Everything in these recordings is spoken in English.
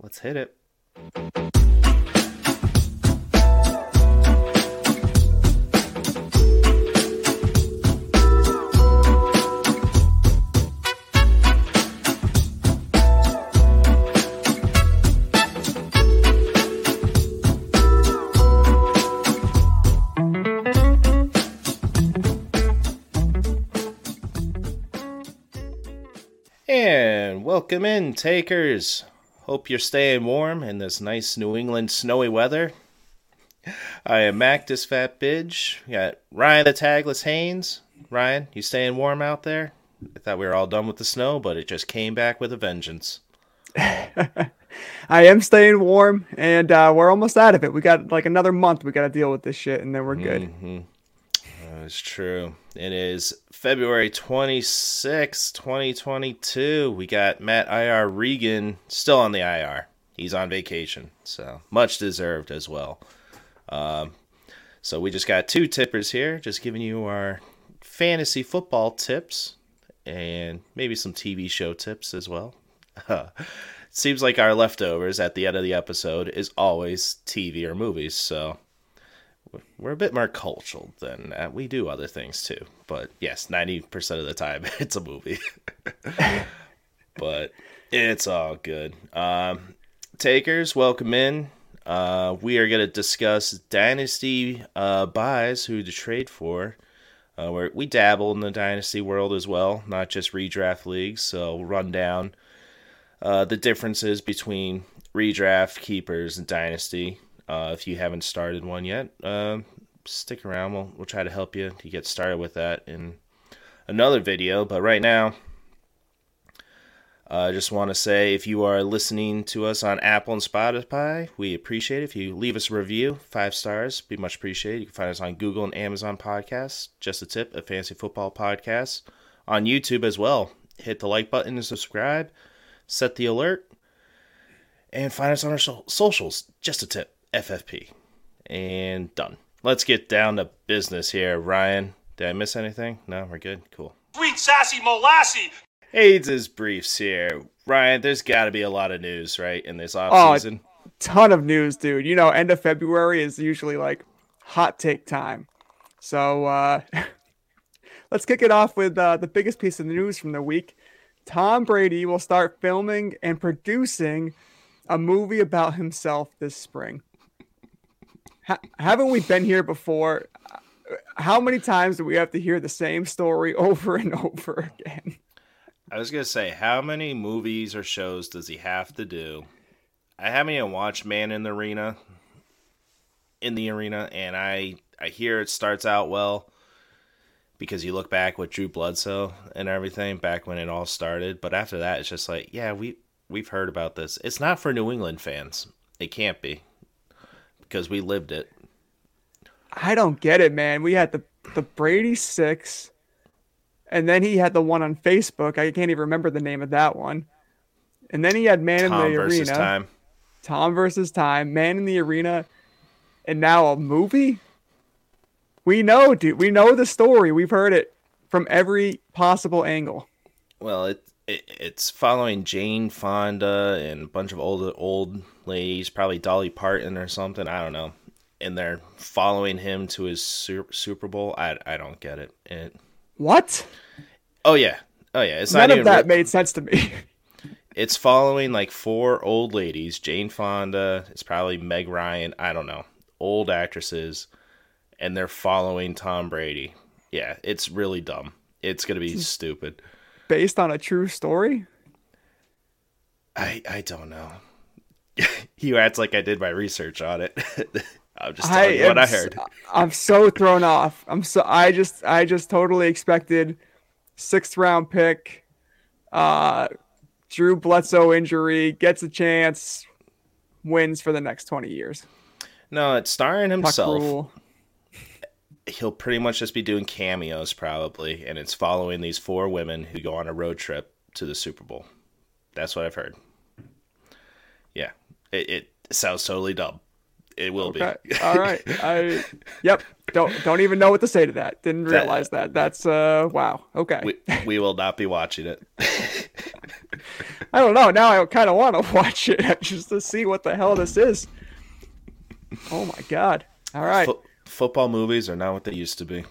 let's hit it. And welcome in, takers. Hope you're staying warm in this nice New England snowy weather. I am Mac, this fat bitch. We got Ryan the Tagless Haynes. Ryan, you staying warm out there? I thought we were all done with the snow, but it just came back with a vengeance. I am staying warm, and uh, we're almost out of it. We got like another month. We got to deal with this shit, and then we're good. Mm-hmm. That's true. It is February 26, 2022. We got Matt IR Regan still on the IR. He's on vacation, so much deserved as well. Um, so we just got two tippers here, just giving you our fantasy football tips and maybe some TV show tips as well. seems like our leftovers at the end of the episode is always TV or movies, so we're a bit more cultural than that. We do other things too, but yes, ninety percent of the time it's a movie. but it's all good. Um, takers, welcome in. Uh, we are going to discuss dynasty uh, buys, who to trade for. Uh, we dabble in the dynasty world as well, not just redraft leagues. So we'll run down uh, the differences between redraft keepers and dynasty. Uh, if you haven't started one yet, uh, stick around. We'll, we'll try to help you to get started with that in another video. But right now, I uh, just want to say if you are listening to us on Apple and Spotify, we appreciate it. If you leave us a review, five stars, be much appreciated. You can find us on Google and Amazon podcasts. Just a tip, a fantasy football podcast. On YouTube as well. Hit the like button and subscribe. Set the alert. And find us on our so- socials. Just a tip. FFP. And done. Let's get down to business here. Ryan, did I miss anything? No, we're good? Cool. Sweet sassy molassy. AIDS is briefs here. Ryan, there's got to be a lot of news, right, in this off Oh, season? Ton of news, dude. You know, end of February is usually like hot take time. So uh, let's kick it off with uh, the biggest piece of news from the week. Tom Brady will start filming and producing a movie about himself this spring. Ha- haven't we been here before? How many times do we have to hear the same story over and over again? I was gonna say, how many movies or shows does he have to do? I haven't even watched Man in the Arena, in the arena, and I I hear it starts out well because you look back with Drew Bledsoe and everything back when it all started. But after that, it's just like, yeah, we we've heard about this. It's not for New England fans. It can't be because we lived it. I don't get it, man. We had the the Brady six, and then he had the one on Facebook. I can't even remember the name of that one. And then he had Man Tom in the versus Arena, time. Tom versus Time, Man in the Arena, and now a movie. We know, dude. We know the story. We've heard it from every possible angle. Well, it it's following Jane Fonda and a bunch of old old ladies, probably Dolly Parton or something. I don't know. And they're following him to his Super Bowl. I, I don't get it. it. What? Oh yeah, oh yeah. It's None of that re- made sense to me. it's following like four old ladies. Jane Fonda. It's probably Meg Ryan. I don't know. Old actresses, and they're following Tom Brady. Yeah, it's really dumb. It's gonna be hmm. stupid. Based on a true story. I I don't know. you act like I did my research on it. I'm just I telling you what I heard. I'm so thrown off. I'm so I just I just totally expected sixth round pick, uh, Drew Bledsoe injury gets a chance, wins for the next twenty years. No, it's starring himself. He'll pretty much just be doing cameos probably, and it's following these four women who go on a road trip to the Super Bowl. That's what I've heard. Yeah, it, it sounds totally dumb. It will Okay. be. All right. I yep. Don't don't even know what to say to that. Didn't realize that. That's uh wow. Okay. we, we will not be watching it. I don't know. Now I kind of want to watch it just to see what the hell this is. Oh my god! All right. Fo- football movies are not what they used to be.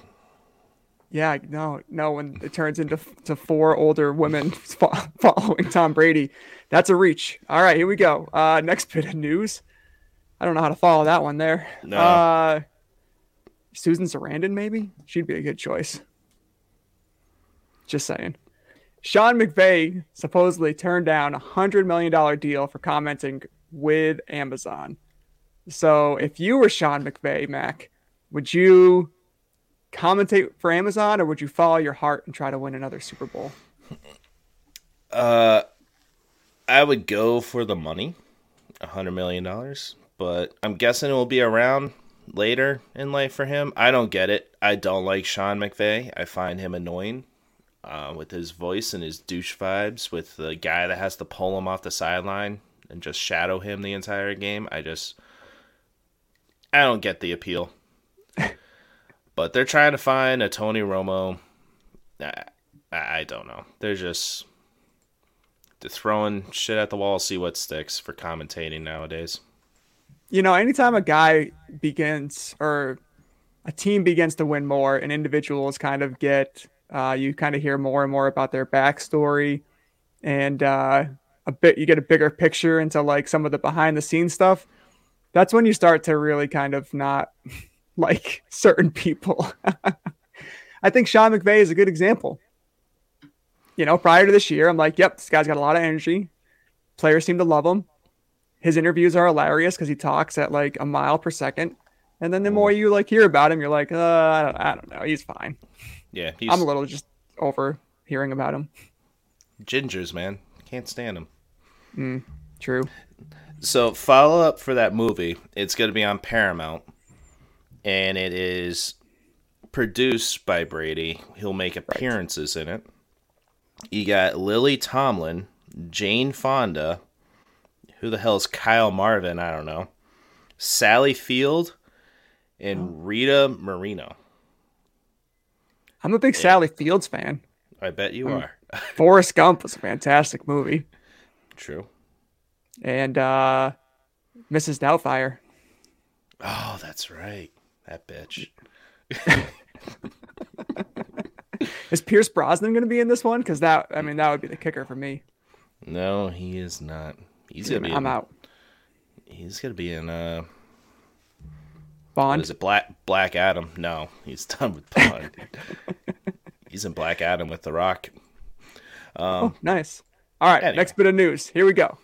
Yeah, no, no. When it turns into to four older women following Tom Brady, that's a reach. All right, here we go. Uh, next bit of news. I don't know how to follow that one there. No. Uh, Susan Sarandon, maybe she'd be a good choice. Just saying. Sean McVay supposedly turned down a hundred million dollar deal for commenting with Amazon. So if you were Sean McVay, Mac, would you commentate for Amazon or would you follow your heart and try to win another Super Bowl? Uh, I would go for the money, a hundred million dollars. But I'm guessing it will be around later in life for him. I don't get it. I don't like Sean McVay. I find him annoying. Uh, with his voice and his douche vibes, with the guy that has to pull him off the sideline and just shadow him the entire game, I just I don't get the appeal. But they're trying to find a Tony Romo. I, I don't know. They're just they're throwing shit at the wall, see what sticks for commentating nowadays. You know, anytime a guy begins or a team begins to win more and individuals kind of get uh, you kind of hear more and more about their backstory and uh, a bit you get a bigger picture into like some of the behind the scenes stuff that's when you start to really kind of not like certain people i think sean mcvay is a good example you know prior to this year i'm like yep this guy's got a lot of energy players seem to love him his interviews are hilarious because he talks at like a mile per second and then the more you like hear about him you're like uh, I, don't, I don't know he's fine Yeah, he's I'm a little just over hearing about him. gingers, man. Can't stand him. Mm, True. So follow up for that movie. It's going to be on Paramount, and it is produced by Brady. He'll make appearances in it. You got Lily Tomlin, Jane Fonda. Who the hell is Kyle Marvin? I don't know. Sally Field, and Rita Moreno. I'm a big Sally Fields fan. I bet you are. Forrest Gump was a fantastic movie. True. And uh Mrs. Doubtfire. Oh, that's right. That bitch. Is Pierce Brosnan going to be in this one? Because that, I mean, that would be the kicker for me. No, he is not. He's gonna be. I'm in, out. He's gonna be in. Uh, Bond. is it? Black Black Adam? No, he's done with Bond. he's in Black Adam with The Rock. oh, nice. All right, anyway. next bit of news. Here we go.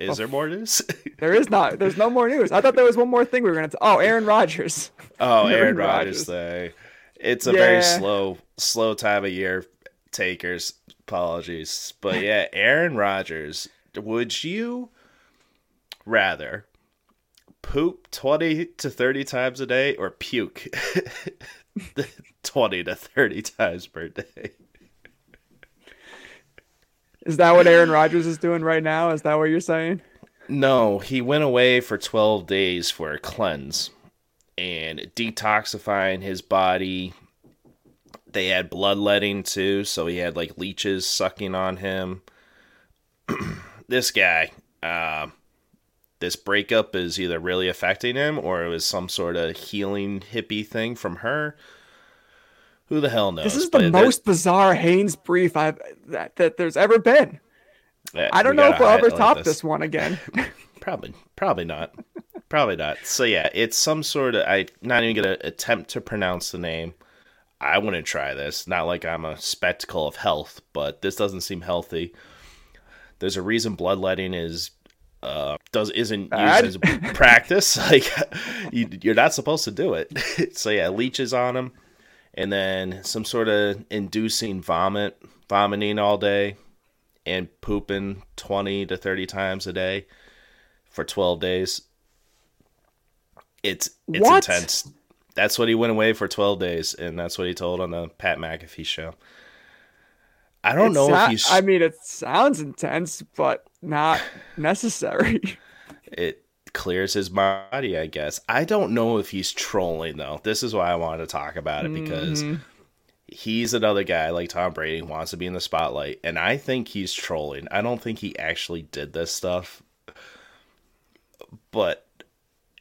Is there more news? There is not. There's no more news. I thought there was one more thing we were going to. Oh, Aaron Rodgers. oh, Aaron Aaron Rodgers. Day. It's a very slow, slow time of year. Takers, apologies, but yeah, Aaron Rodgers. Would you rather poop twenty to thirty times a day or puke twenty to thirty times per day? Is that what Aaron Rodgers is doing right now? Is that what you're saying? No, he went away for 12 days for a cleanse and detoxifying his body. They had bloodletting too, so he had like leeches sucking on him. this guy, uh, this breakup is either really affecting him or it was some sort of healing hippie thing from her. Who the hell knows? This is the most bizarre Haynes brief I've that, that there's ever been. that- I don't know if we'll ever top this. one again. Probably, probably not. probably not. So yeah, it's some sort of. I'm not even gonna attempt to pronounce the name. I wouldn't try this. Not like I'm a spectacle of health, but this doesn't seem healthy. There's a reason bloodletting is uh does isn't Bad? used as a practice. Like you, you're not supposed to do it. so yeah, leeches on him, and then some sort of inducing vomit, vomiting all day, and pooping twenty to thirty times a day for 12 days. It's it's What? intense. That's what he went away for 12 days, and that's what he told on the Pat McAfee show. I don't know if he's. I mean, it sounds intense, but not necessary. it clears his body, I guess. I don't know if he's trolling though. This is why I wanted to talk about it because Mm-hmm. he's another guy like Tom Brady wants to be in the spotlight, and I think he's trolling. I don't think he actually did this stuff, but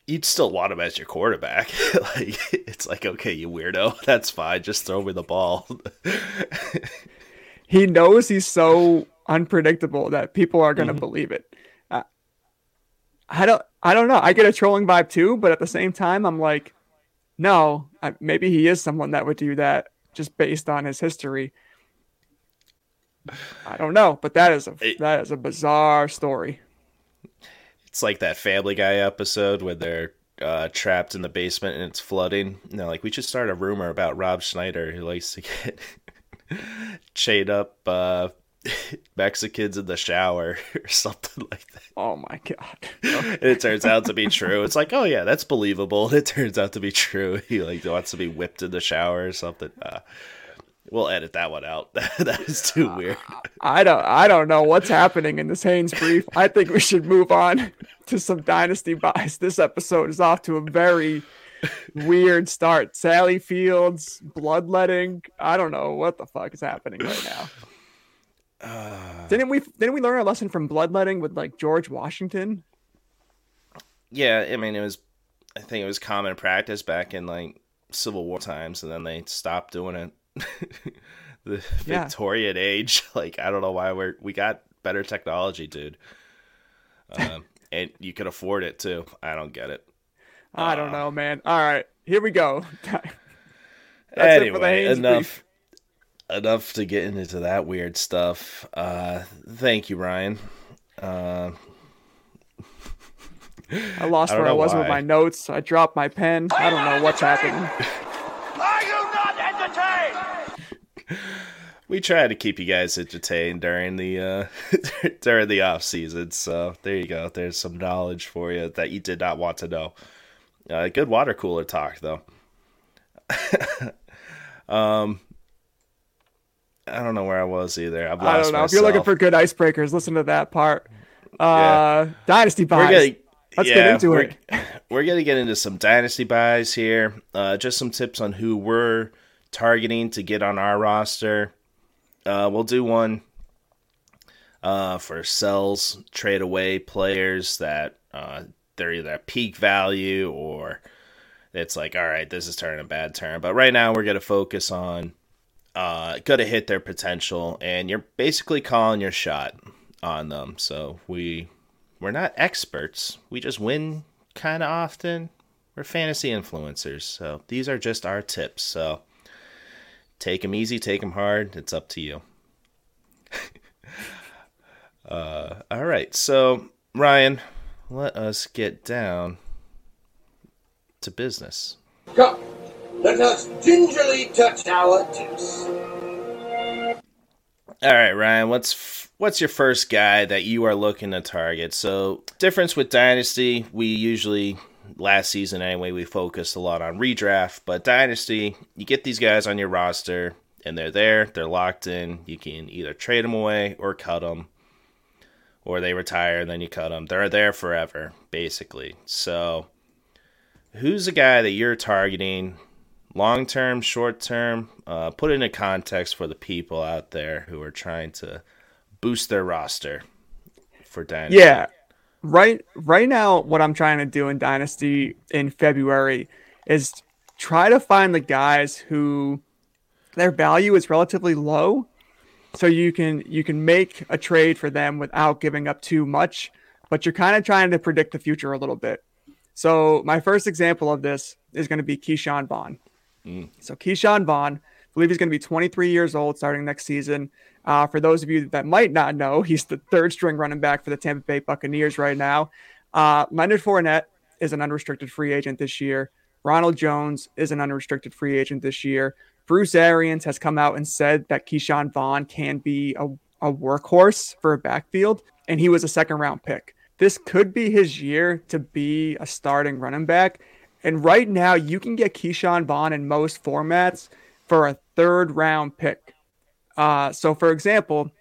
you'd still want him as your quarterback. like it's like, okay, you weirdo, that's fine. Just throw me the ball. he knows he's so unpredictable that people are going to Mhm. believe it. I don't. I don't know. I get a trolling vibe too, but at the same time, I'm like, no, I, maybe he is someone that would do that just based on his history. I don't know, but that is a It- that is a bizarre story. It's like that Family Guy episode where they're uh, trapped in the basement and it's flooding. And they're like, we should start a rumor about Rob Schneider who likes to get chained up uh, Mexicans in the shower or something like that. Oh my god. And it turns out to be true. It's like, oh yeah, that's believable. And it turns out to be true. He like wants to be whipped in the shower or something. Uh, we'll edit that one out. that is too weird. I don't I don't know what's happening in this Haynes brief. I think we should move on to some dynasty buys. This episode is off to a very weird start. Sally Fields, bloodletting. I don't know what the fuck is happening right now. Uh, Didn't we didn't we learn a lesson from bloodletting with like George Washington? yeah, I mean, it was. I think it was common practice back in like Civil War times, and then they stopped doing it. the Yeah. Victorian age, like I don't know why we're we got better technology, dude. Um, and you could afford it too. I don't get it. I don't Uh. know, man. All right, here we go. That's it for the anyway, enough brief. Enough to get into that weird stuff. Uh, thank you, Ryan. Uh, I lost I where I know was with my notes. I dropped my pen. I don't know what's happening. Are you not entertained? we try to keep you guys entertained during the uh, during the off season. So there you go. There's some knowledge for you that you did not want to know. Uh, good water cooler talk though. um, I don't know where I was either. I've lost I don't know. If you're looking for good icebreakers, listen to that part. Uh, Dynasty we're buys. getting Let's yeah, get into we're, it. We're gonna get into some dynasty buys here. Uh, just some tips on who we're targeting to get on our roster. Uh, we'll do one uh, for sells, trade away players that uh, they're either at peak value or it's like, all right, this is turning a bad turn. But right now, we're gonna focus on uh, gonna hit their potential, and you're basically calling your shot on them. So we we're not experts. We just win kind of often. We're fantasy influencers. So these are just our tips. So take them easy, take them hard. It's up to you. uh, all right. So, Ryan, let us get down to business. Come, let us gingerly touch our tips. All right, Ryan. What's what's your first guy that you are looking to target? So, difference with Dynasty, we usually last season anyway we focused a lot on redraft, but Dynasty, you get these guys on your roster and they're there, they're locked in. You can either trade them away or cut them, or they retire and then you cut them. They're there forever, basically. So, who's the guy that you're targeting? Long term, short term, uh, put it into context for the people out there who are trying to boost their roster for Dynasty. Yeah. Right right now what I'm trying to do in Dynasty in February is try to find the guys who their value is relatively low so you can you can make a trade for them without giving up too much, but you're kind of trying to predict the future a little bit. So my first example of this is going to be Ke'Shawn Vaughn. So Ke'Shawn Vaughn, I believe he's going to be 23 years old starting next season. Uh, for those of you that might not know, he's the third string running back for the Tampa Bay Buccaneers right now. Uh, Leonard Fournette is an unrestricted free agent this year. Ronald Jones is an unrestricted free agent this year. Bruce Arians has come out and said that Ke'Shawn Vaughn can be a, a workhorse for a backfield, and he was a second round pick. This could be his year to be a starting running back. And right now, you can get Ke'Shawn Vaughn in most formats for a third round pick. Uh, so, for example,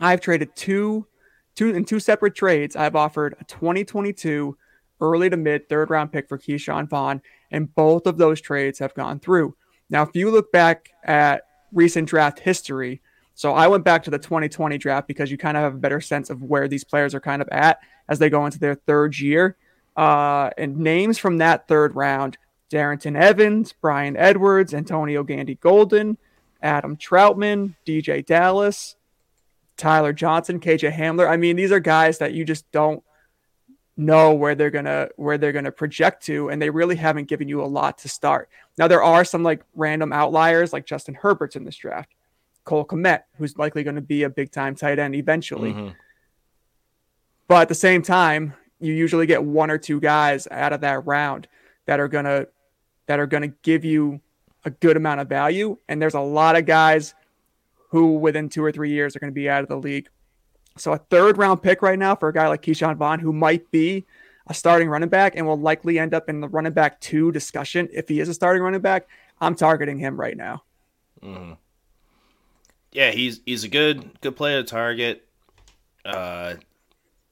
I've traded two, two in two separate trades. I've offered a 2022 early to mid third round pick for Ke'Shawn Vaughn, and both of those trades have gone through. Now, if you look back at recent draft history. So I went back to the 2020 draft because you kind of have a better sense of where these players are kind of at as they go into their third year. Uh, and names from that third round Darrynton Evans, Bryan Edwards, Antonio Gandy Golden, Adam Trautman, DeeJay Dallas, Tyler Johnson, KJ Hamler. I mean, these are guys that you just don't know where they're gonna where they're gonna project to, and they really haven't given you a lot to start. Now there are some like random outliers, like Justin Herbert's in this draft, Cole Kmet, who's likely going to be a big time tight end eventually. Mm-hmm. But at the same time, you usually get one or two guys out of that round that are gonna that are gonna give you a good amount of value. And there's a lot of guys who within two or three years are to be out of the league. So a third round pick right now for a guy like Ke'Shawn Vaughn, who might be a starting running back and will likely end up in the running back two discussion if he is a starting running back. I'm targeting him right now. Mm-hmm. Yeah, he's he's a good good player to target. Uh,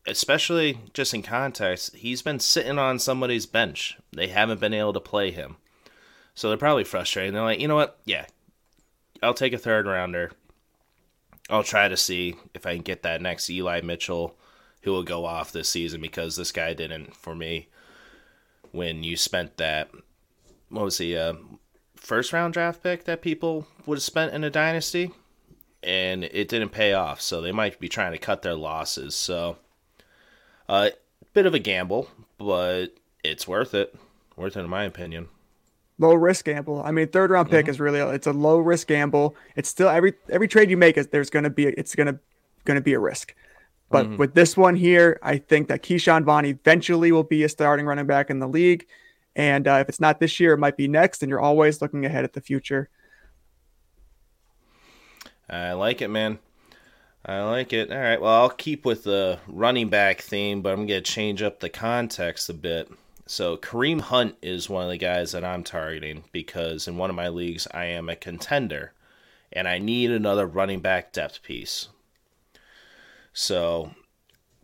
especially just in context, he's been sitting on somebody's bench. They haven't been able to play him. So they're probably frustrated. They're like, you know what? Yeah, I'll take a third rounder. I'll try to see if I can get that next Eli Mitchell who will go off this season because this guy didn't for me when you spent that what was the uh, first round draft pick that people would have spent in a dynasty and it didn't pay off so they might be trying to cut their losses so uh, bit of a gamble but it's worth it worth it in my opinion low risk gamble. I mean, third round pick mm-hmm. is really it's a low risk gamble. It's still every every trade you make is there's going to be it's going to going to be a risk. But mm-hmm. with this one here, I think that Ke'Shawn Vaughn eventually will be a starting running back in the league. And uh, if it's not this year, it might be next. And you're always looking ahead at the future. I like it, man. I like it. All right. Well, I'll keep with the running back theme, but I'm going to change up the context a bit. So Kareem Hunt is one of the guys that I'm targeting because in one of my leagues I am a contender and I need another running back depth piece. So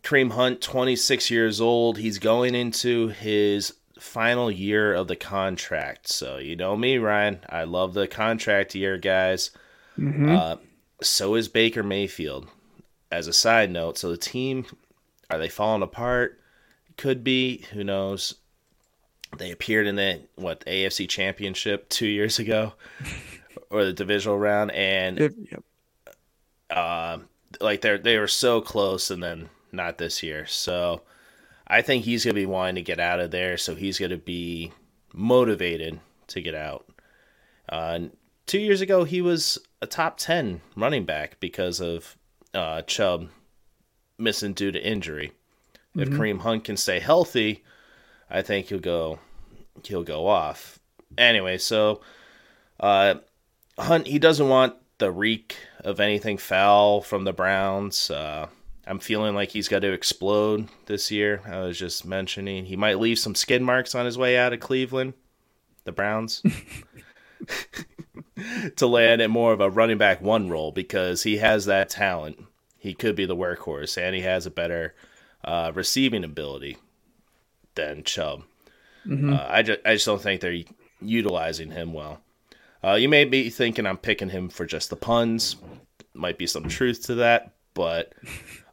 Kareem Hunt, 26 years old, he's going into his final year of the contract. So you know me, Ryan. I love the contract year, guys. Mm-hmm. Uh, so is Baker Mayfield. As a side note, so the team are they falling apart? Could be. Who knows? They appeared in the what AFC Championship two years ago, or the divisional round, and yep. uh, like they they were so close, and then not this year. So I think he's gonna be wanting to get out of there. So he's gonna be motivated to get out. Uh, two years ago, he was a top ten running back because of uh, Chubb missing due to injury. Mm-hmm. If Kareem Hunt can stay healthy, I think he'll go he'll go off. Anyway, so uh, Hunt he doesn't want the reek of anything foul from the Browns. Uh, I'm feeling like he's got to explode this year. I was just mentioning he might leave some skid marks on his way out of Cleveland, the Browns, to land in more of a running back one role because he has that talent. He could be the workhorse, and he has a better uh, receiving ability than Chubb. Mm-hmm. Uh, I just I just don't think they're utilizing him well. Uh, you may be thinking I'm picking him for just the puns. Might be some truth to that, but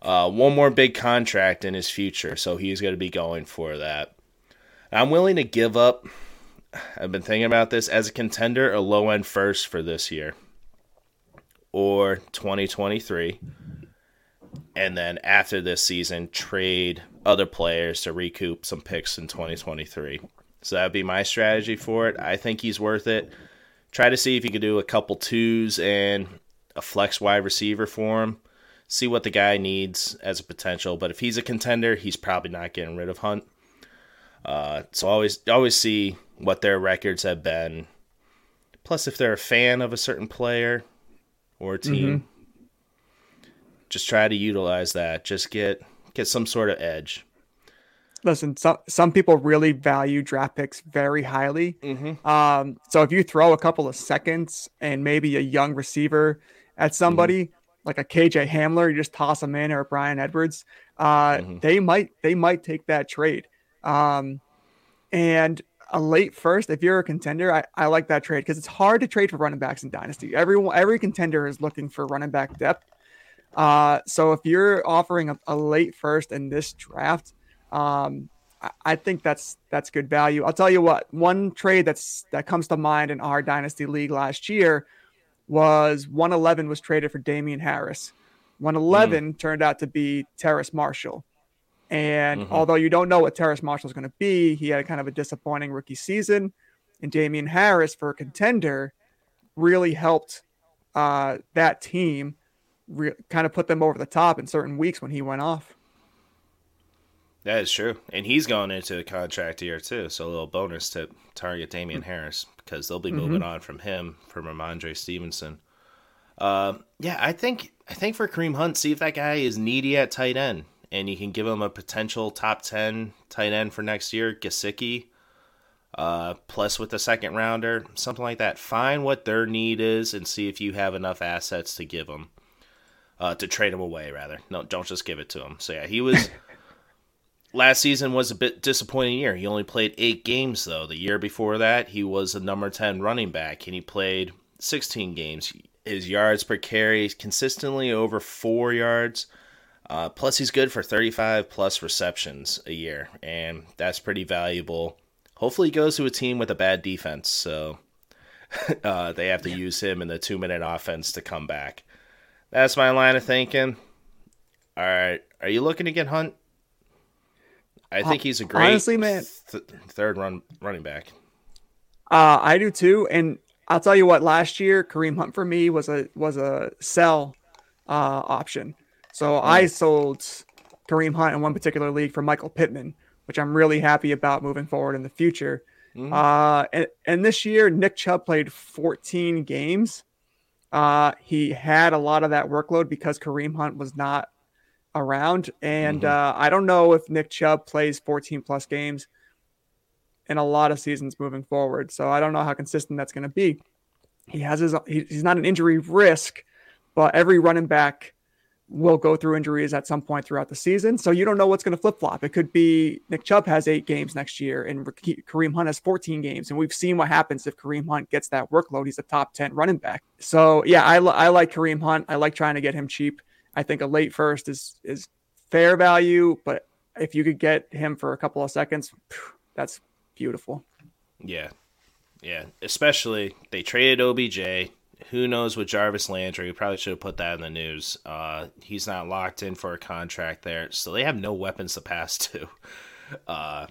uh, one more big contract in his future, so he's going to be going for that. I'm willing to give up. I've been thinking about this as a contender, a low end first for this year or 2023 and then after this season trade other players to recoup some picks in 2023. So that'd be my strategy for it. I think he's worth it. Try to see if you could do a couple twos and a flex wide receiver for him. See what the guy needs as a potential. But if he's a contender, he's probably not getting rid of Hunt. Uh, so always always see what their records have been. Plus, if they're a fan of a certain player or team, mm-hmm just try to utilize that. Just get get some sort of edge. Listen, some some people really value draft picks very highly. Mm-hmm. Um, so if you throw a couple of seconds and maybe a young receiver at somebody mm-hmm. like a KJ Hamler, you just toss them in or Bryan Edwards, uh, mm-hmm. they might they might take that trade. Um, and a late first, if you're a contender, I, I like that trade because it's hard to trade for running backs in Dynasty. Everyone, every contender is looking for running back depth. Uh, so if you're offering a, a late first in this draft, um, I, I think that's that's good value. I'll tell you what, one trade that's that comes to mind in our Dynasty League last year was 111 was traded for Damien Harris. 111 turned out to be Terrace Marshall. And Mhm. although you don't know what Terrace Marshall is going to be, he had kind of a disappointing rookie season. And Damien Harris, for a contender, really helped uh, that team re- kind of put them over the top in certain weeks when he went off. That is true. And he's going into a contract year too, so a little bonus to target Damien Harris because they'll be moving on from him from Rhamondre Stevenson. Uh, yeah, I think I think for Kareem Hunt, see if that guy is needy at tight end, and you can give him a potential top ten tight end for next year, Gesicki, uh, plus with the second rounder, something like that. Find what their need is and see if you have enough assets to give them, uh, to trade him away rather. No, don't just give it to him. So yeah, he was. Last season was a bit disappointing year. He only played eight games though. The year before that, he was a number ten running back, and he played sixteen games. His yards per carry consistently over four yards. Uh, plus, he's good for thirty-five plus receptions a year, and that's pretty valuable. Hopefully, he goes to a team with a bad defense, so uh, they have to use him in the two-minute offense to come back. That's my line of thinking. All right, are you looking to get Hunt? I think he's a great honestly, man- th- third run running back. Uh, I do too, and I'll tell you what. Last year, Kareem Hunt for me was a was a sell uh, option. So I sold Kareem Hunt in one particular league for Michael Pittman, which I'm really happy about moving forward in the future. Mhm. Uh, and, and this year, Nick Chubb played 14 games. Uh, he had a lot of that workload because Kareem Hunt was not around. And Mhm. uh, I don't know if Nick Chubb plays 14 plus games in a lot of seasons moving forward. So I don't know how consistent that's going to be. He has his, he, he's not an injury risk, but every running back will go through injuries at some point throughout the season. So you don't know what's going to flip flop. It could be Nick Chubb has eight games next year and Kareem Hunt has 14 games. And we've seen what happens if Kareem Hunt gets that workload. He's a top 10 running back. So yeah, I, I like Kareem Hunt. I like trying to get him cheap. I think a late first is, is fair value, but if you could get him for a couple of seconds, that's beautiful. Yeah. Yeah. Especially they traded OBJ. Who knows with Jarvis Landry? We probably should have put that in the news. Uh, he's not locked in for a contract there, so they have no weapons to pass to. Uh,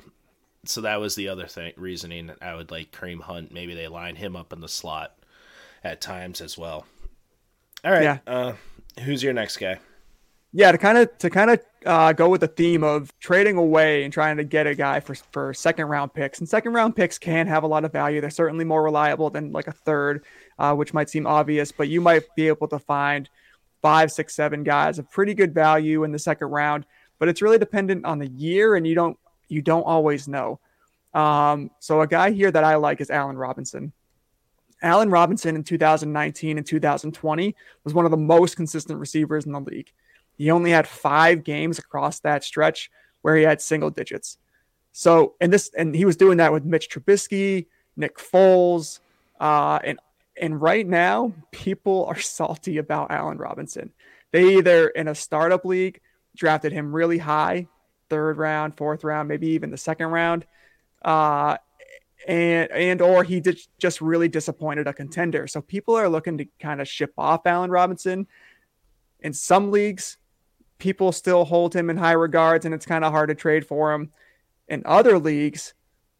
so that was the other thing reasoning I would like Kareem Hunt. Maybe they line him up in the slot at times as well. All right. Yeah. Uh, who's your next guy? Yeah, to kind of to kind of uh, go with the theme of trading away and trying to get a guy for for second round picks. And second round picks can have a lot of value. They're certainly more reliable than like a third, uh, which might seem obvious, but you might be able to find five, six, seven guys of pretty good value in the second round. But it's really dependent on the year, and you don't you don't always know. Um, so a guy here that I like is Allen Robinson. Allen Robinson in 2019 and 2020 was one of the most consistent receivers in the league. He only had five games across that stretch where he had single digits. So, and this, and he was doing that with Mitch Trubisky, Nick Foles, uh, and and right now, people are salty about Allen Robinson. They either in a startup league drafted him really high, third round, fourth round, maybe even the second round, uh, and and or he did just really disappointed a contender. So people are looking to kind of ship off Allen Robinson. In some leagues, people still hold him in high regards, and it's kind of hard to trade for him. In other leagues,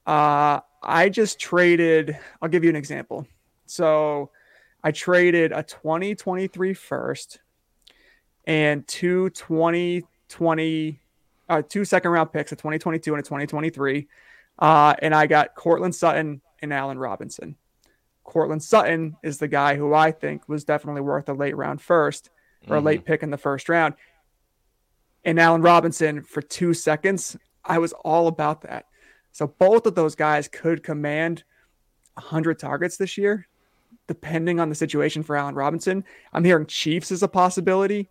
uh, I just traded. I'll give you an example. So I traded a 2023 first and two 2020, uh, two second round picks, a 2022 and a 2023. Uh, and I got Courtland Sutton and Allen Robinson. Courtland Sutton is the guy who I think was definitely worth a late round first or a late pick in the first round. And Allen Robinson for two seconds, I was all about that. So both of those guys could command 100 targets this year, depending on the situation for Allen Robinson. I'm hearing Chiefs is a possibility.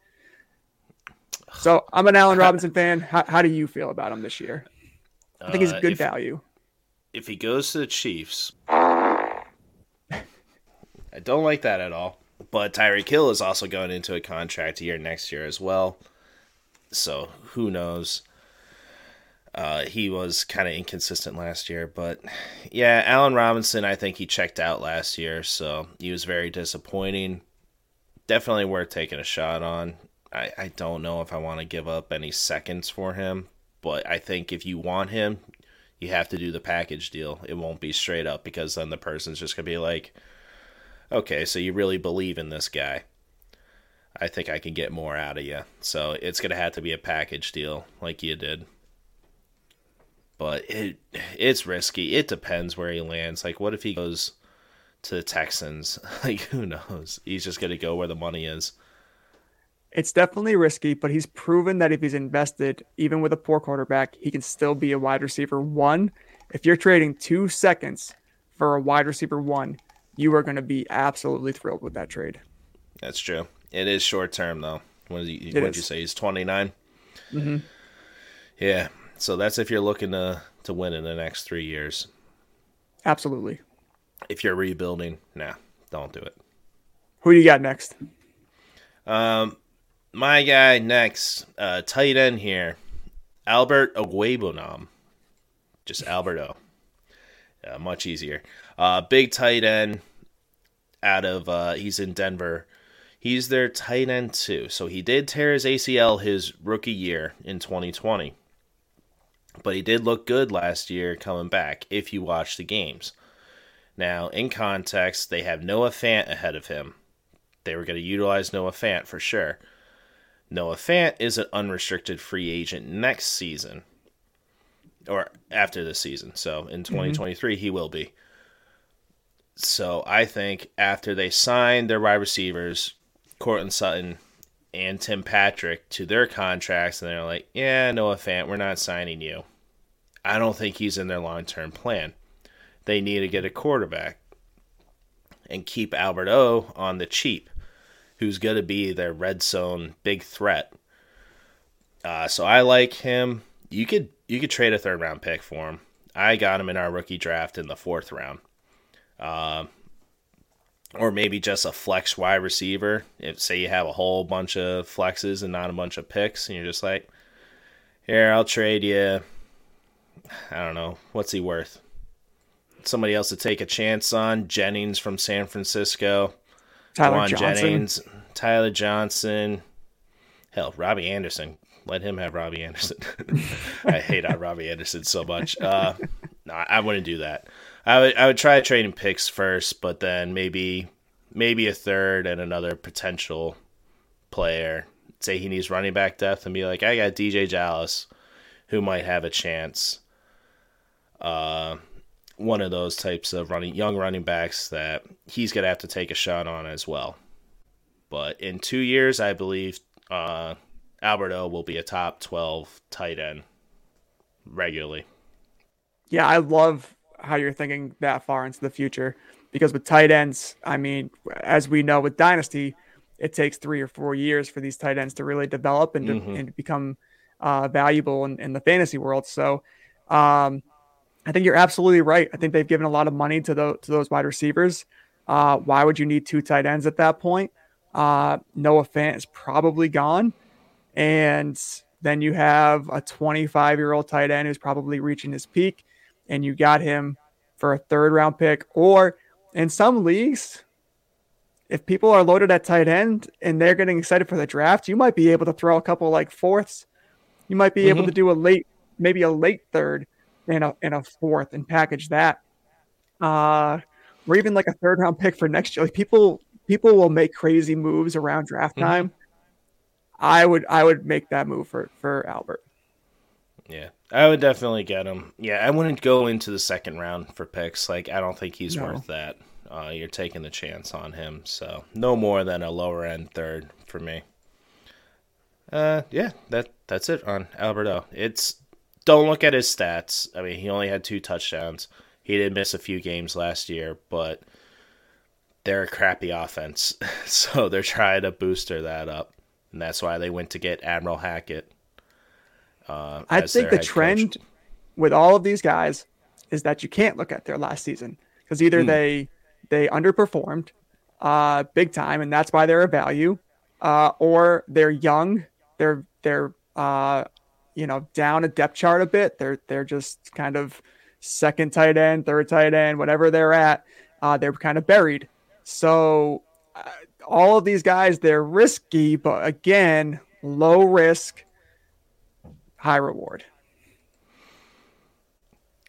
So I'm an Allen Robinson fan. How, how do you feel about him this year? I think he's Uh, good if- value. if he goes to the Chiefs, I don't like that at all. But Tyreek Hill is also going into a contract year next year as well. So who knows? Uh, he was kind of inconsistent last year, but yeah, Allen Robinson, I think he checked out last year, so he was very disappointing. Definitely worth taking a shot on. I, I don't know if I want to give up any seconds for him, but I think if you want him, you have to do the package deal. It won't be straight up because then the person's just going to be like, okay, so you really believe in this guy. I think I can get more out of you. So it's going to have to be a package deal like you did. But it it's risky. It depends where he lands. Like what if he goes to the Texans? Like who knows? He's just going to go where the money is. It's definitely risky, but he's proven that if he's invested, even with a poor quarterback, he can still be a wide receiver one. If you're trading two seconds for a wide receiver one, you are going to be absolutely thrilled with that trade. That's true. It is short term though. What did you, what did you say? He's 29. Mm-hmm. Yeah. So that's if you're looking to to win in the next three years. Absolutely. If you're rebuilding, nah, don't do it. Who do you got next? Um, my guy next, uh, tight end here, Albert Okwuegbunam. Just Alberto. Uh, much easier. Uh, big tight end out of, uh, he's in Denver. He's their tight end too. So he did tear his ACL his rookie year in 2020. But he did look good last year coming back if you watch the games. Now, in context, they have Noah Fant ahead of him. They were going to utilize Noah Fant for sure. Noah Fant is an unrestricted free agent next season or after this season. So in 2023, mm-hmm. he will be. So I think after they sign their wide receivers, Courtland Sutton and Tim Patrick, to their contracts, and they're like, yeah, Noah Fant, we're not signing you. I don't think he's in their long term plan. They need to get a quarterback and keep Albert O on the cheap who's going to be their red zone big threat. Uh, so I like him. You could you could trade a third round pick for him. I got him in our rookie draft in the fourth round. Uh, or maybe just a flex wide receiver. If say you have a whole bunch of flexes and not a bunch of picks, and you're just like, here, I'll trade you. I don't know what's he worth. Somebody else to take a chance on. Jennings from San Francisco. Tyler Johnson. Jennings, Tyler Johnson. Hell, Robby Anderson. Let him have Robby Anderson. I hate Robby Anderson so much. Uh, no, I wouldn't do that. I would I would try trading picks first, but then maybe maybe a third and another potential player. Say he needs running back depth and be like, I got DeeJay Dallas, who might have a chance. Uh, one of those types of running young running backs that he's gonna have to take a shot on as well. But in two years, I believe uh, Alberto will be a top twelve tight end regularly. Yeah, I love how you're thinking that far into the future because with tight ends, I mean, as we know with Dynasty, it takes three or four years for these tight ends to really develop and mm-hmm. and become uh, valuable in, in, the fantasy world. So, um, I think you're absolutely right. I think they've given a lot of money to those to those wide receivers. Uh, why would you need two tight ends at that point? Uh, Noah Fant is probably gone, and then you have a 25 year old tight end who's probably reaching his peak, and you got him for a third round pick, or in some leagues, if people are loaded at tight end and they're getting excited for the draft, you might be able to throw a couple like fourths. You might be mm-hmm. able to do a late, maybe a late third and a and a fourth and package that. Uh, or even like a third round pick for next year. Like people people will make crazy moves around draft mm-hmm. time. I would I would make that move for for Albert. Yeah, I would definitely get him. Yeah, I wouldn't go into the second round for picks. Like I don't think he's no. worth that. Uh, you're taking the chance on him, so no more than a lower end third for me. Uh, yeah, that that's it on Alberto. It's don't look at his stats. I mean, he only had two touchdowns. He did miss a few games last year, but they're a crappy offense. so they're trying to booster that up. And that's why they went to get Admiral Hackett. Uh, I think the trend coach. with all of these guys is that you can't look at their last season because either they they underperformed uh, big time, and that's why they're a value, uh, or they're young, they're they're uh, you know down a depth chart a bit. They're they're just kind of second tight end, third tight end, whatever they're at. Uh, they're kind of buried. So uh, all of these guys, they're risky, but again, low risk, high reward.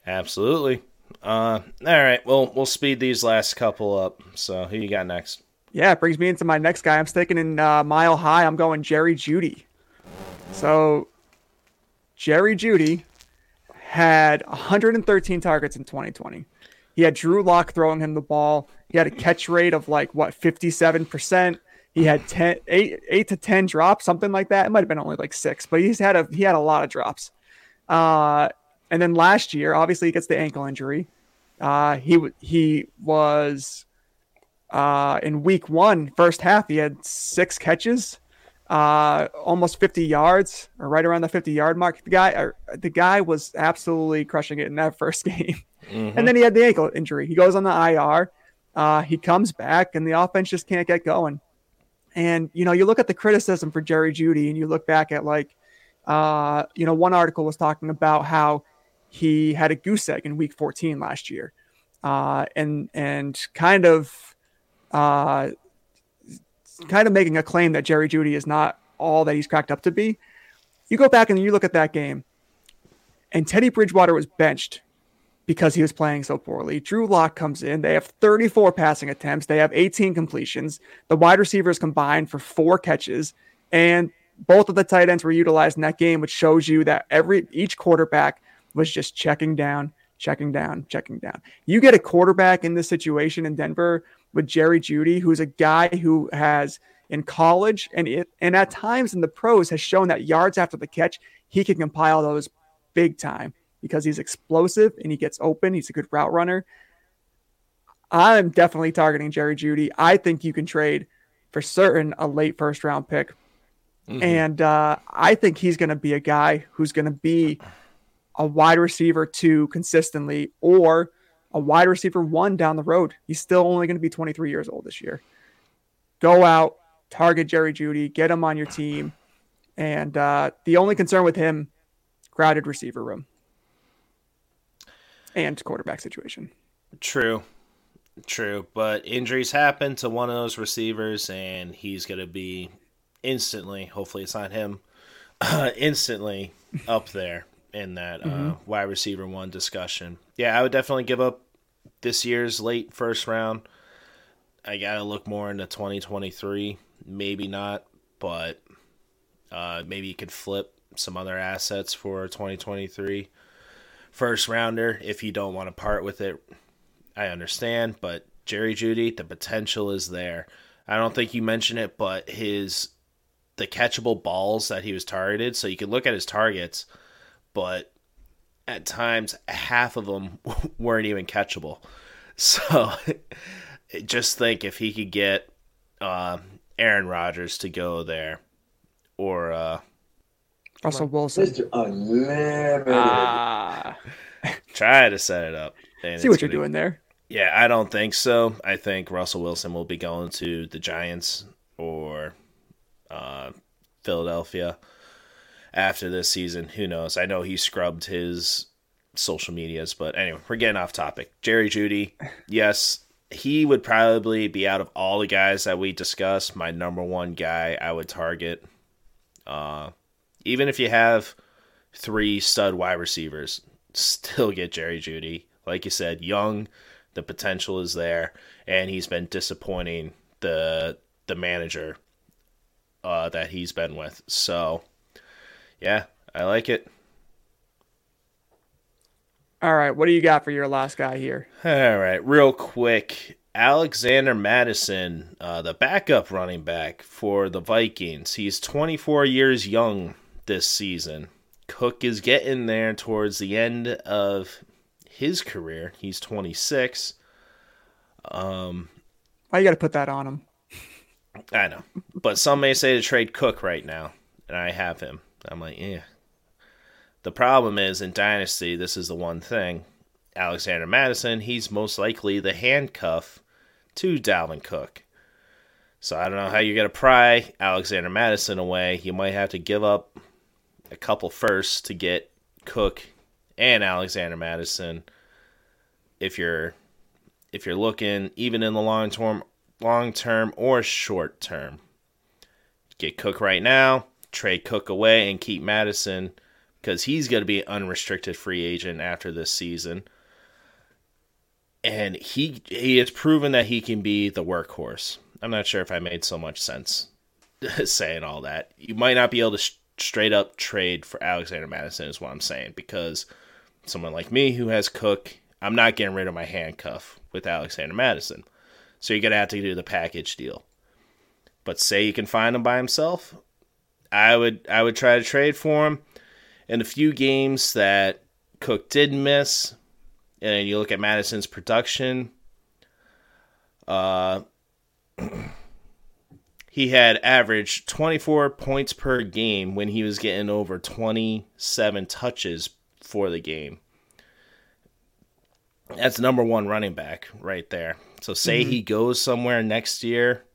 Absolutely. Uh, all right. Well, we'll speed these last couple up. So, who you got next? Yeah, it brings me into my next guy. I'm sticking in uh, mile high. I'm going Jerry Jeudy. So, Jerry Jeudy had 113 targets in 2020. He had Drew Lock throwing him the ball. He had a catch rate of like what 57%. He had 10, 8, 8 to 10 drops, something like that. It might have been only like six, but he's had a he had a lot of drops. Uh, and then last year, obviously, he gets the ankle injury. Uh, he he was uh, in week one, first half, he had six catches, uh, almost 50 yards, or right around the 50 yard mark. The guy, or, the guy was absolutely crushing it in that first game. And then he had the ankle injury. He goes on the IR. Uh, he comes back, and the offense just can't get going. And you know, you look at the criticism for Jerry Jeudy, and you look back at like, uh, you know, one article was talking about how he had a goose egg in week 14 last year, uh, and and kind of, uh, kind of making a claim that Jerry Jeudy is not all that he's cracked up to be. You go back and you look at that game, and Teddy Bridgewater was benched because he was playing so poorly. Drew Lock comes in. They have 34 passing attempts. They have 18 completions. The wide receivers combined for four catches, and both of the tight ends were utilized in that game, which shows you that every each quarterback was just checking down, checking down, checking down. You get a quarterback in this situation in Denver with Jerry Jeudy, who's a guy who has in college and it and at times in the pros has shown that yards after the catch, he can compile those big time because he's explosive and he gets open. He's a good route runner. I'm definitely targeting Jerry Jeudy. I think you can trade for certain a late first round pick. Mm-hmm. And uh, I think he's going to be a guy who's going to be a wide receiver two consistently or a wide receiver one down the road. He's still only going to be 23 years old this year. Go out, target Jerry Jeudy, get him on your team. And uh, the only concern with him, crowded receiver room and quarterback situation. True. True. But injuries happen to one of those receivers, and he's going to be instantly, hopefully it's not him, Uh, instantly up there in that uh, wide receiver one discussion. Yeah, I would definitely give up this year's late first round. I got to look more into 2023. Maybe not, but uh, maybe you could flip some other assets for 2023 first rounder if you don't want to part with it. I understand, but Jerry Jeudy, the potential is there. I don't think you mentioned it, but his the catchable balls that he was targeted. So you can look at his targets, but at times half of them weren't even catchable. So just think if he could get uh, Aaron Rodgers to go there, or uh, Russell Wilson. Mr. Unlimited. Ah, try to set it up. and see what you're gonna- doing there. Yeah, I don't think so. I think Russell Wilson will be going to the Giants or uh, Philadelphia after this season. Who knows? I know he scrubbed his social medias, but anyway, we're getting off topic. Jerry Jeudy, yes, he would probably be out of all the guys that we discussed, my number one guy I would target. Uh, even if you have three stud wide receivers, still get Jerry Jeudy. Like you said, young, the potential is there, and he's been disappointing the the manager uh, that he's been with. So, yeah, I like it. All right, what do you got for your last guy here? All right, real quick. Alexander Mattison, uh, the backup running back for the Vikings. He's 24 years young this season. Cook is getting there towards the end of his career. He's 26. Um, Why you got to put that on him? I know. But some may say to trade Cook right now, and I have him. I'm like, yeah. The problem is in Dynasty, this is the one thing. Alexander Mattison, he's most likely the handcuff to Dalvin Cook. So I don't know how you're going to pry Alexander Mattison away. You might have to give up a couple firsts to get Cook and Alexander Mattison. if you're if you're looking even in the long term long term or short term. Get Cook right now, trade Cook away and keep Mattison because he's going to be an unrestricted free agent after this season. And he he has proven that he can be the workhorse. I'm not sure if I made so much sense saying all that. You might not be able to sh- straight up trade for Alexander Mattison is what I'm saying, because someone like me who has Cook, I'm not getting rid of my handcuff with Alexander Mattison. So you're gonna have to do the package deal. But say you can find him by himself, I would I would try to trade for him. In a few games that Cook did miss, and you look at Mattison's production, uh, he had averaged 24 points per game when he was getting over 27 touches for the game. That's number one running back right there. So say mm-hmm. he goes somewhere next year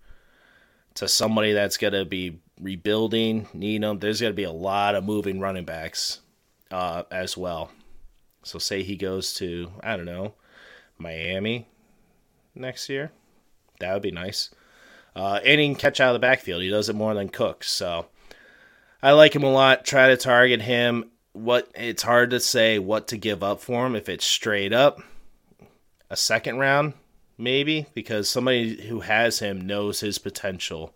to somebody that's going to be rebuilding, need them. There's going to be a lot of moving running backs uh, as well. So say he goes to I don't know Miami next year. That would be nice. Uh, and he can catch out of the backfield. He does it more than Cooks. So I like him a lot. Try to target him. What it's hard to say what to give up for him if it's straight up a second round maybe because somebody who has him knows his potential.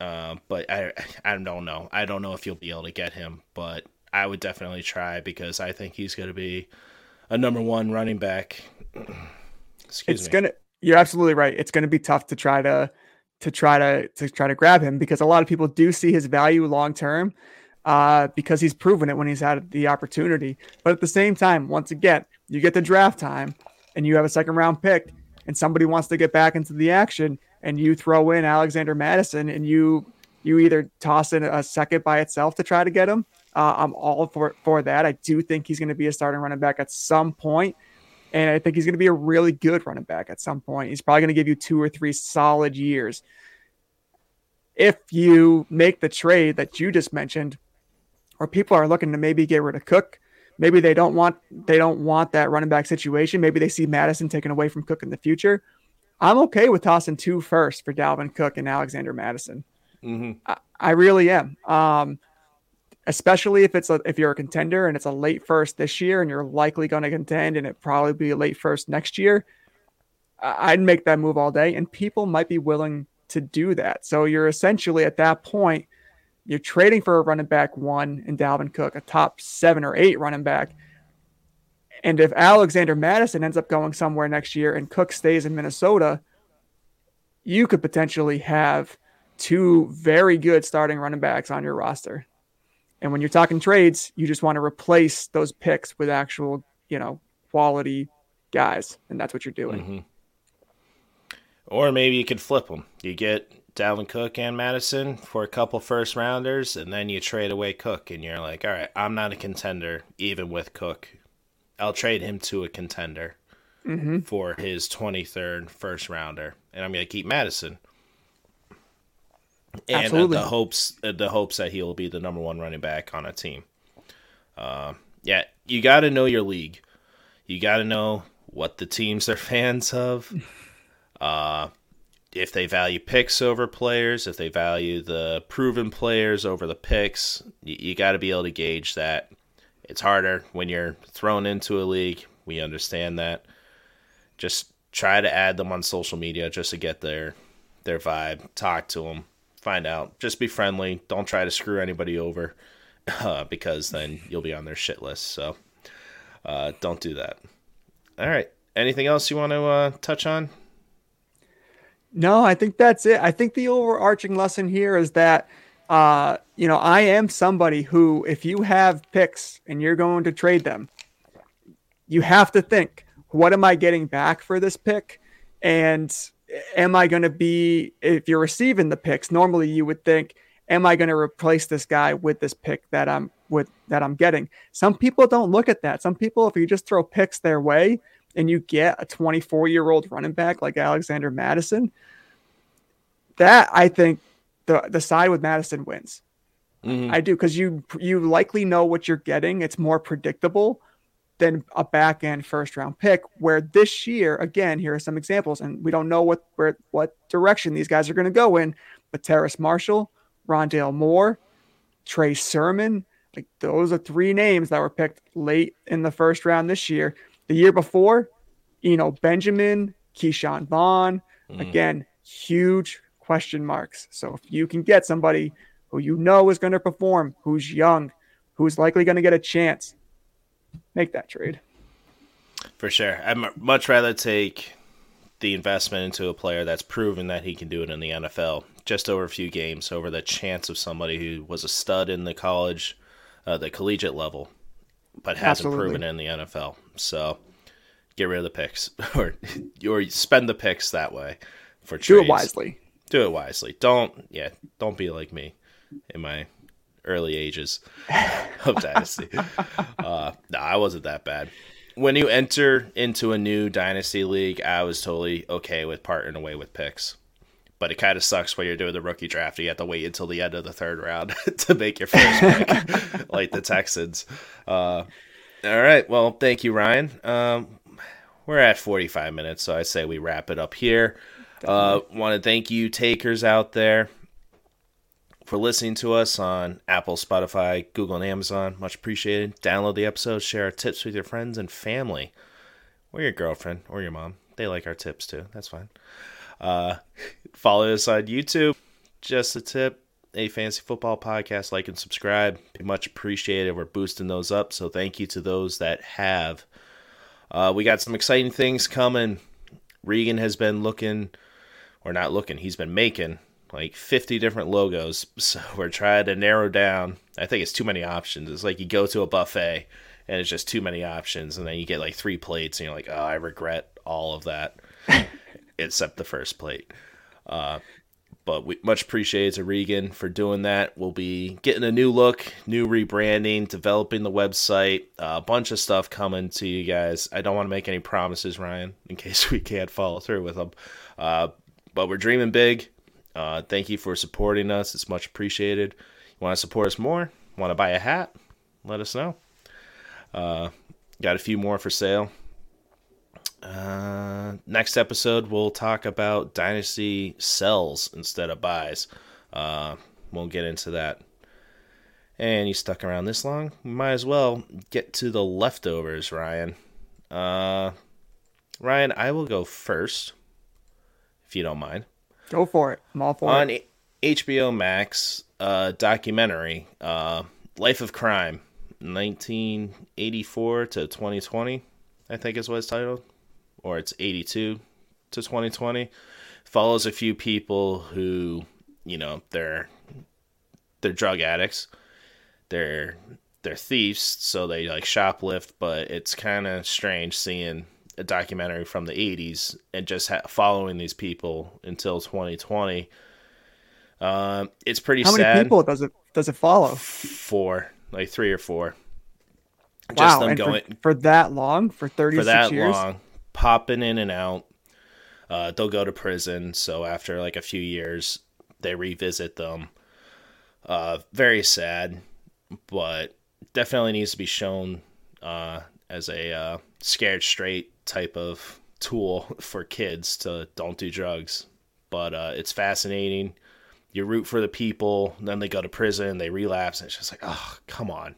Uh, but I I don't know. I don't know if you'll be able to get him, but I would definitely try because I think he's going to be a number one running back. Excuse it's me. gonna. You're absolutely right. It's going to be tough to try to to try to to try to grab him because a lot of people do see his value long term uh, because he's proven it when he's had the opportunity. But at the same time, once again, you get the draft time and you have a second round pick and somebody wants to get back into the action and you throw in Alexander Mattison and you you either toss in a second by itself to try to get him. Uh, I'm all for for that. I do think he's going to be a starting running back at some point, and I think he's going to be a really good running back at some point. He's probably going to give you two or three solid years. If you make the trade that you just mentioned, or people are looking to maybe get rid of Cook, maybe they don't want they don't want that running back situation. Maybe they see Mattison taken away from Cook in the future. I'm okay with tossing two first for Dalvin Cook and Alexander Mattison. Mm-hmm. I, I, really am. Um, especially if it's a, if you're a contender and it's a late first this year and you're likely going to contend and it probably be a late first next year. I'd make that move all day, and people might be willing to do that. So you're essentially at that point you're trading for a running back one in Dalvin Cook, a top seven or eight running back. And if Alexander Mattison ends up going somewhere next year and Cook stays in Minnesota, you could potentially have two very good starting running backs on your roster. And when you're talking trades, you just want to replace those picks with actual, you know, quality guys. And that's what you're doing. Mm-hmm. Or maybe you could flip them. You get Dalvin Cook and Mattison for a couple first rounders, and then you trade away Cook, and you're like, all right, I'm not a contender even with Cook. I'll trade him to a contender mm-hmm. for his 23rd first rounder, and I'm going to keep Mattison. And Absolutely. the hopes, the hopes that he'll be the number one running back on a team. Uh, yeah, you got to know your league. You got to know what the teams are fans of. Uh, if they value picks over players, if they value the proven players over the picks, you, you got to be able to gauge that. It's harder when you're thrown into a league. We understand that. Just try to add them on social media just to get their their vibe. Talk to them, find out. Just be friendly. Don't try to screw anybody over, uh, because then you'll be on their shit list. So uh, don't do that. All right. Anything else you want to uh, touch on? No, I think that's it. I think the overarching lesson here is that, uh, you know, I am somebody who, if you have picks and you're going to trade them, you have to think, what am I getting back for this pick? And am I going to be, if you're receiving the picks, normally you would think, am I going to replace this guy with this pick that I'm with that I'm getting? Some people don't look at that. Some people, if you just throw picks their way and you get a 24 year old running back like Alexander Mattison, that I think the the side with Mattison wins. Mhm. I do because you you likely know what you're getting. It's more predictable than a back end first round pick. Where this year, again, here are some examples, and we don't know what where what direction these guys are going to go in. But Terrace Marshall, Rondale Moore, Trey Sermon, like those are three names that were picked late in the first round this year. The year before, you know, Benjamin, Ke'Shawn Vaughn, hmm. again, huge question marks. So if you can get somebody who you know is going to perform, who's young, who's likely going to get a chance, make that trade. For sure. I'd mu- much rather take the investment into a player that's proven that he can do it in the NFL just over a few games over the chance of somebody who was a stud in the college, uh, the collegiate level, but hasn't Absolutely. proven it in the NFL. So get rid of the picks or, or spend the picks that way for Do trades. it wisely. Do it wisely. Don't, yeah, don't be like me in my early ages of Dynasty. Uh, no, I wasn't that bad. When you enter into a new Dynasty league, I was totally okay with parting away with picks. But it kind of sucks when you're doing the rookie draft. You have to wait until the end of the third round to make your first pick, like the Texans. Uh, all right. Well, thank you, Ryan. Um, we're at 45 minutes, so I say we wrap it up here. Uh, Want to thank you, takers out there, for listening to us on Apple, Spotify, Google, and Amazon. Much appreciated. Download the episode, share our tips with your friends and family, or your girlfriend, or your mom. They like our tips too. That's fine. Uh, follow us on YouTube. Just a tip. A fantasy football podcast. Like and subscribe. Be much appreciated. We're boosting those up. So thank you to those that have. Uh, we got some exciting things coming. Regan has been looking, or not looking, he's been making like 50 different logos. So we're trying to narrow down. I think it's too many options. It's like you go to a buffet and it's just too many options. And then you get like three plates and you're like, oh, I regret all of that except the first plate. Uh, but we much appreciated to Regan for doing that. We'll be getting a new look, new rebranding, developing the website, a bunch of stuff coming to you guys. I don't want to make any promises, Ryan, in case we can't follow through with them. Uh, but we're dreaming big. Uh, thank you for supporting us. It's much appreciated. You want to support us more? Want to buy a hat? Let us know. Uh, got a few more for sale. Uh, next episode, we'll talk about dynasty sells instead of buys. Uh, we'll get into that. And you stuck around this long? Might as well get to the leftovers, Ryan. Uh, Ryan, I will go first, if you don't mind. Go for it. I'm all for On it. H- HBO Max, uh, documentary, uh, Life of Crime, 1984 to 2020, I think is what it's titled, or it's 82 to 2020. Follows a few people who, you know, they're they're drug addicts, they're they're thieves, so they like shoplift, but it's kind of strange seeing a documentary from the 80s and just ha- following these people until 2020. Um, it's pretty How sad. many people does it does it follow? Four, like three or four. Just wow, and going for, for that long, for 36 for that years. long, popping in and out. Uh, they'll go to prison. So after like a few years, they revisit them. Uh, very sad, but definitely needs to be shown uh, as a uh, scared straight type of tool for kids to don't do drugs. But uh, it's fascinating. You root for the people, then they go to prison, they relapse, and it's just like, oh, come on.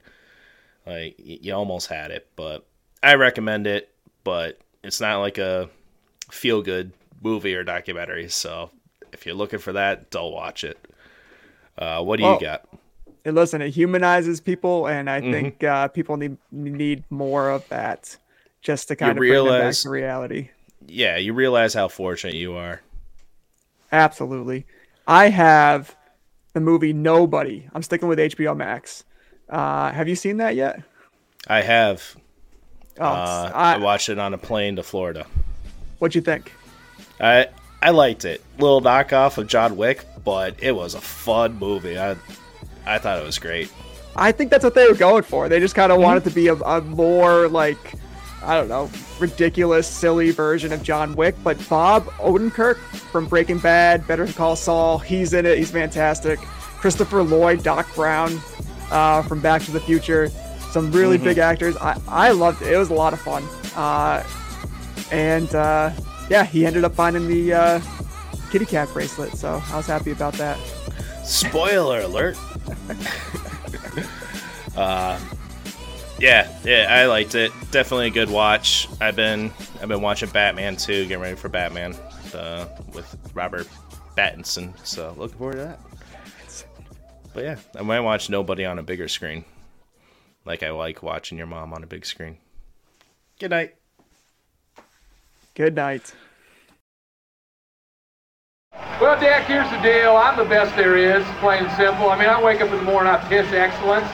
Like you almost had it, but I recommend it. But it's not like a feel good movie or documentary. So if you're looking for that, don't watch it. Uh, what do Well, you got? And listen, it humanizes people, and I Mm-hmm. think uh, people need need more of that, just to kind of realize- bring them back to reality. Yeah, you realize how fortunate you are. Absolutely. I have the movie Nobody. I'm sticking with HBO Max. Uh, have you seen that yet? I have. Oh, Uh, I I, watched it on a plane to Florida. what'd you think? I I liked it. Little knockoff of John Wick, but it was a fun movie. I I thought it was great. I think that's what they were going for. They just kind of wanted to be a, a more like I don't know, ridiculous, silly version of John Wick. But Bob Odenkirk from Breaking Bad, Better Call Saul, he's in it. He's fantastic. Christopher Lloyd, Doc Brown uh, from Back to the Future, some really big actors. I, I loved it. It was a lot of fun. Uh, and uh, yeah, he ended up finding the uh, kitty cat bracelet, so I was happy about that. Spoiler alert. Uh, yeah, yeah, I liked it. Definitely a good watch. I've been I've been watching Batman too, getting ready for Batman uh, with Robert Pattinson. So looking forward to that. But yeah, I might watch Nobody on a bigger screen, like I like watching your mom on a big screen. Good night. Good night. Well, Dak, here's the deal. I'm the best there is, plain and simple. I mean, I wake up in the morning, I piss excellence.